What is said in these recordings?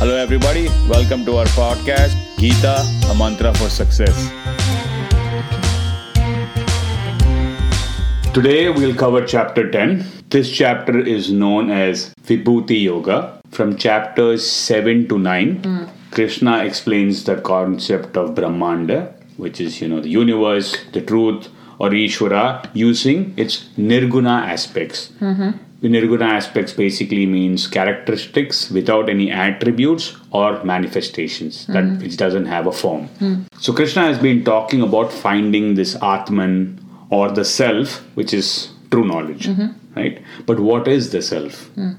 Hello, everybody. Welcome to our podcast, Gita, a mantra for success. Today, we'll cover chapter 10. This chapter is known as Vibhuti Yoga. From chapters 7 to 9, hmm. Krishna explains the concept of Brahmanda, which is, you know, the universe, the truth, or Ishvara, using its nirguna aspects. The nirguna aspects basically means characteristics without any attributes or manifestations that hmm. which doesn't have a form. Hmm. So Krishna has been talking about finding this Atman or the self, which is true knowledge, mm-hmm. right? But what is the self? Hmm.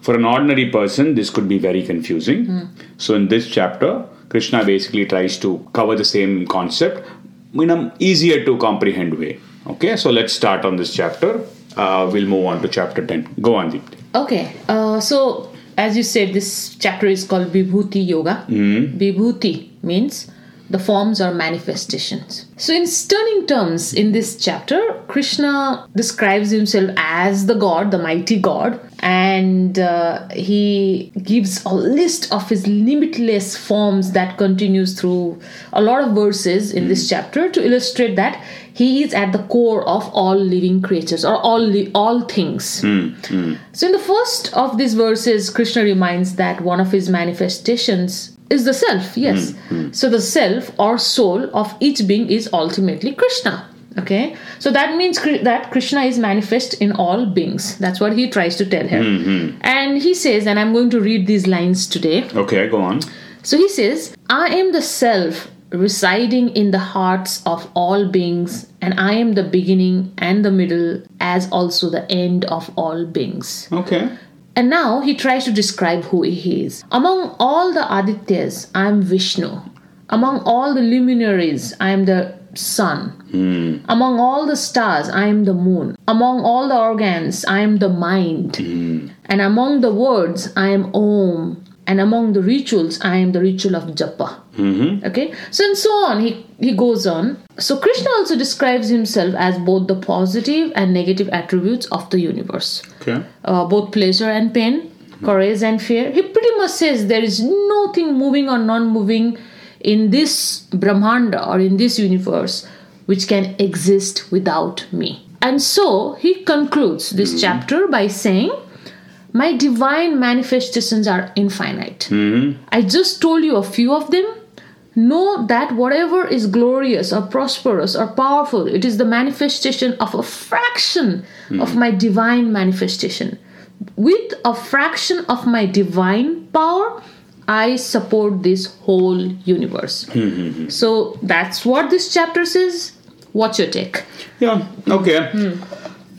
For an ordinary person, this could be very confusing. So in this chapter, Krishna basically tries to cover the same concept in an easier to comprehend way. Okay, so let's start on this chapter. Uh, we'll move on to chapter 10. Go on, Deepti. Okay, uh, so as you said, this chapter is called Vibhuti Yoga. Vibhuti means the forms or manifestations. So, in stunning terms, in this chapter, Krishna describes himself as the God, the mighty God, and uh, he gives a list of his limitless forms that continues through a lot of verses in this hmm. chapter to illustrate that he is at the core of all living creatures or all li- all things. Hmm, hmm. So in the first of these verses, Krishna reminds that one of his manifestations is the self. Yes. Hmm, hmm. So the self or soul of each being is ultimately Krishna. Okay. So that means that Krishna is manifest in all beings. That's what he tries to tell here. Hmm, and he says, and I'm going to read these lines today. Okay, go on. So he says, I am the self residing in the hearts of all beings, and I am the beginning and the middle, as also the end of all beings. Okay. And now he tries to describe who he is. Among all the Adityas, I am Vishnu. Among all the luminaries, I am the sun. Hmm. Among all the stars, I am the moon. Among all the organs, I am the mind. Hmm. And among the words, I am Om. And among the rituals, I am the ritual of Japa. Mm-hmm. Okay, so and so on. He he goes on. So Krishna also describes himself as both the positive and negative attributes of the universe Okay. uh, both pleasure and pain, mm-hmm. courage and fear. He pretty much says there is nothing moving or non moving in this Brahmanda or in this universe which can exist without me. And so he concludes this mm-hmm. chapter by saying, My divine manifestations are infinite. Mm-hmm. I just told you a few of them. Know that whatever is glorious or prosperous or powerful, it is the manifestation of a fraction of my divine manifestation. With a fraction of my divine power, I support this whole universe. So that's what this chapter says. What's your take? Yeah, okay.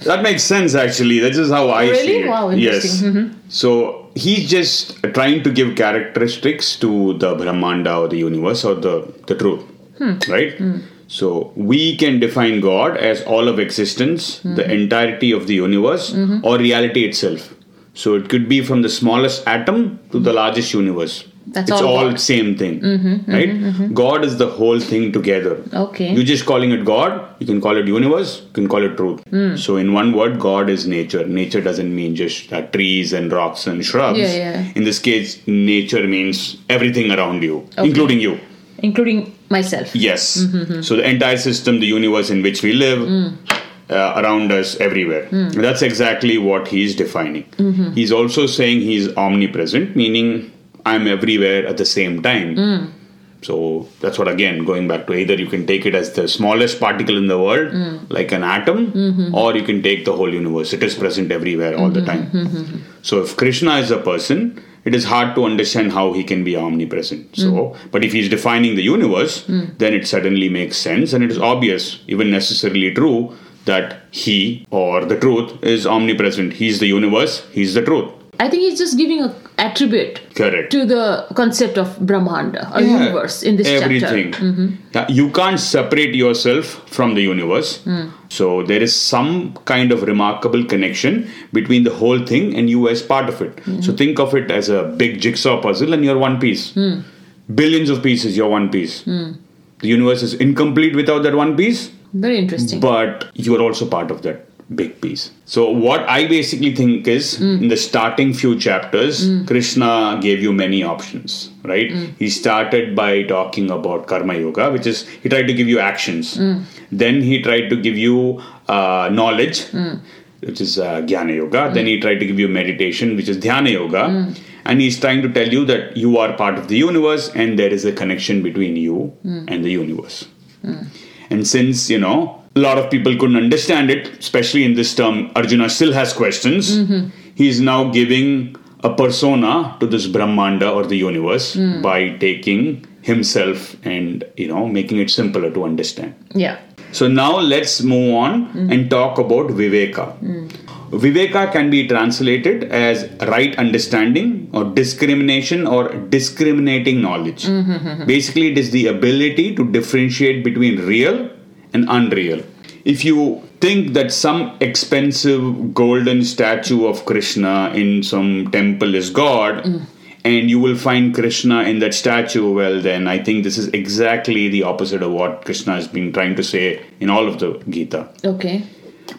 That makes sense actually. That is just how I Hmm. Really? see it. Wow, yes. interesting. Mm-hmm. So he's just trying to give characteristics to the Brahmanda or the universe or the, the truth. Hmm. Right? So we can define God as all of existence, Hmm. the entirety of the universe, Mm-hmm. or reality itself. So it could be from the smallest atom to the largest universe. That's it's all all same thing, right? God is the whole thing together. Okay. You're just calling it God. You can call it universe. You can call it truth. Hmm. So in one word, God is nature. Nature doesn't mean just uh, trees and rocks and shrubs. Yeah, yeah. In this case, nature means everything around you, Okay. including you. Including myself. Yes. Mm-hmm, So the entire system, the universe in which we live, Mm. uh, around us, everywhere. That's exactly what he's defining. Mm-hmm. He's also saying he's omnipresent, meaning I'm everywhere at the same time. Mm. So that's what again going back to either you can take it as the smallest particle in the world, Mm. like an atom, Mm-hmm. or you can take the whole universe. It is present everywhere all the time. So if Krishna is a person, it is hard to understand how he can be omnipresent. So, but if he's defining the universe, then it suddenly makes sense and it is obvious, even necessarily true, that he or the truth is omnipresent. He's the universe, he's the truth. I think he's just giving a attribute Correct. to the concept of Brahmanda or Yeah, universe in this everything. chapter. Mm-hmm. Yeah, you can't separate yourself from the universe. Hmm. So there is some kind of remarkable connection between the whole thing and you as part of it. Mm-hmm. So think of it as a big jigsaw puzzle and you're one piece. Hmm. Billions of pieces, you're one piece. The universe is incomplete without that one piece, Very interesting. but you are also part of that. Big piece. So, what I basically think is hmm. in the starting few chapters, hmm. Krishna gave you many options, right? Hmm. He started by talking about Karma Yoga, which is he tried to give you actions. Then he tried to give you uh, knowledge, which is uh, Jnana Yoga. Then he tried to give you meditation, which is Dhyana Yoga. And he's trying to tell you that you are part of the universe and there is a connection between you and the universe. And since, you know, a lot of people couldn't understand it, especially in this term, Arjuna still has questions. He's now giving a persona to this Brahmanda or the universe by taking himself and, you know, making it simpler to understand. Yeah. So now let's move on and talk about Viveka. Viveka can be translated as right understanding or discrimination or discriminating knowledge. Basically, it is the ability to differentiate between real and unreal. If you think that some expensive golden statue of Krishna in some temple is God, mm. and you will find Krishna in that statue, well, then I think this is exactly the opposite of what Krishna has been trying to say in all of the Gita. Okay.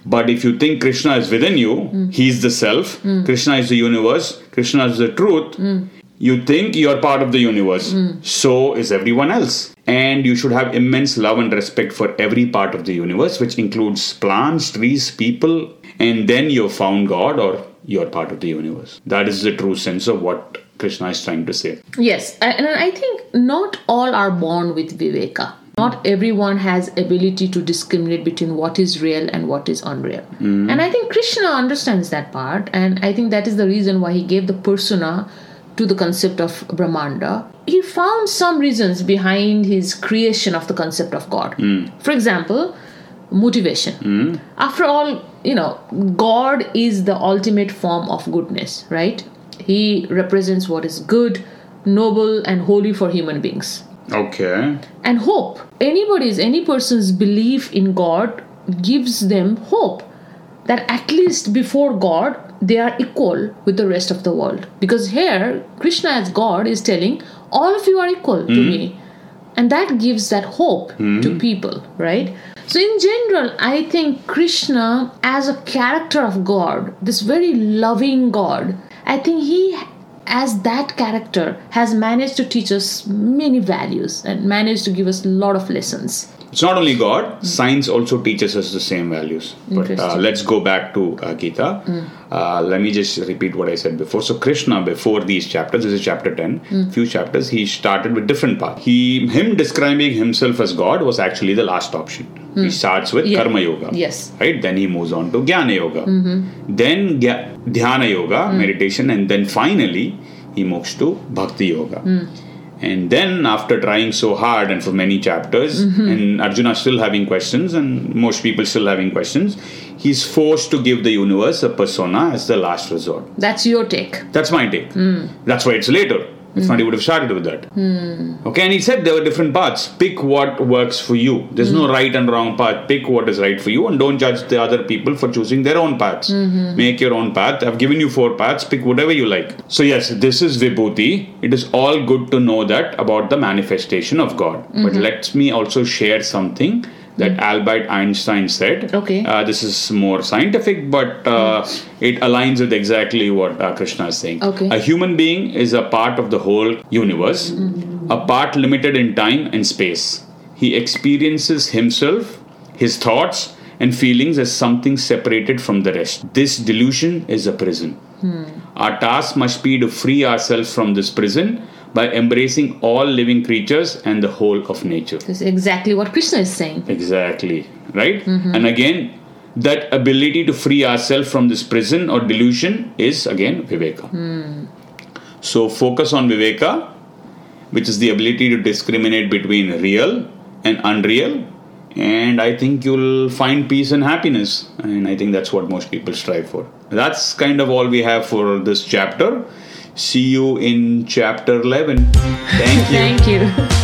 But if you think Krishna is within you, mm. He's the self, mm. Krishna is the universe, Krishna is the truth, you think you're part of the universe. Hmm. So is everyone else. And you should have immense love and respect for every part of the universe, which includes plants, trees, people, and then you've found God or you're part of the universe. That is the true sense of what Krishna is trying to say. Yes, and I think not all are born with viveka. Not everyone has ability to discriminate between what is real and what is unreal. Hmm. And I think Krishna understands that part, and I think that is the reason why he gave the persona to the concept of Brahmanda. He found some reasons behind his creation of the concept of God. Hmm. For example, motivation. Hmm. After all, you know, God is the ultimate form of goodness, right? He represents what is good, noble, and holy for human beings. Okay. And hope. Anybody's, any person's belief in God gives them hope that at least before God, they are equal with the rest of the world. Because here, Krishna as God is telling, all of you are equal to hmm. me. And that gives that hope to hmm. people, right? So, in general, I think Krishna, as a character of God, this very loving God, I think he, as that character, has managed to teach us many values and managed to give us a lot of lessons. It's not only God, science also teaches us the same values. But uh, let's go back to uh, Gita. Uh, let me just repeat what I said before. So, Krishna, before these chapters, this is chapter 10, few chapters, he started with different path. He, him describing himself as God was actually the last option. He starts with Yeah. Karma Yoga. Yes. Right? Then he moves on to Jnana Yoga. Then Gya- Dhyana Yoga, meditation. And then finally, he moves to Bhakti Yoga. And then, after trying so hard and for many chapters, mm-hmm. and Arjuna still having questions, and most people still having questions, he's forced to give the universe a persona as the last resort. That's your take. That's my take. Hmm. That's why it's later. If not, he would have started with that. Hmm. Okay, and he said there were different paths. Pick what works for you. There's no hmm. right and wrong path. Pick what is right for you, and don't judge the other people for choosing their own paths. Hmm. Make your own path. I've given you four paths. Pick whatever you like. So yes, this is Vibhuti. It is all good to know that about the manifestation of God. But let me also share something that Albert Einstein said. Okay. Uh, this is more scientific, but uh, it aligns with exactly what uh, Krishna is saying. Okay. A human being is a part of the whole universe, a part limited in time and space. He experiences himself, his thoughts, and feelings as something separated from the rest. This delusion is a prison. Our task must be to free ourselves from this prison by embracing all living creatures and the whole of nature. This is exactly what Krishna is saying. Exactly. Right? Mm-hmm. And again, that ability to free ourselves from this prison or delusion is again Viveka. Hmm. So focus on Viveka, which is the ability to discriminate between real and unreal. And I think you'll find peace and happiness. And I think that's what most people strive for. That's kind of all we have for this chapter. See you in chapter 11. Thank you. Thank you.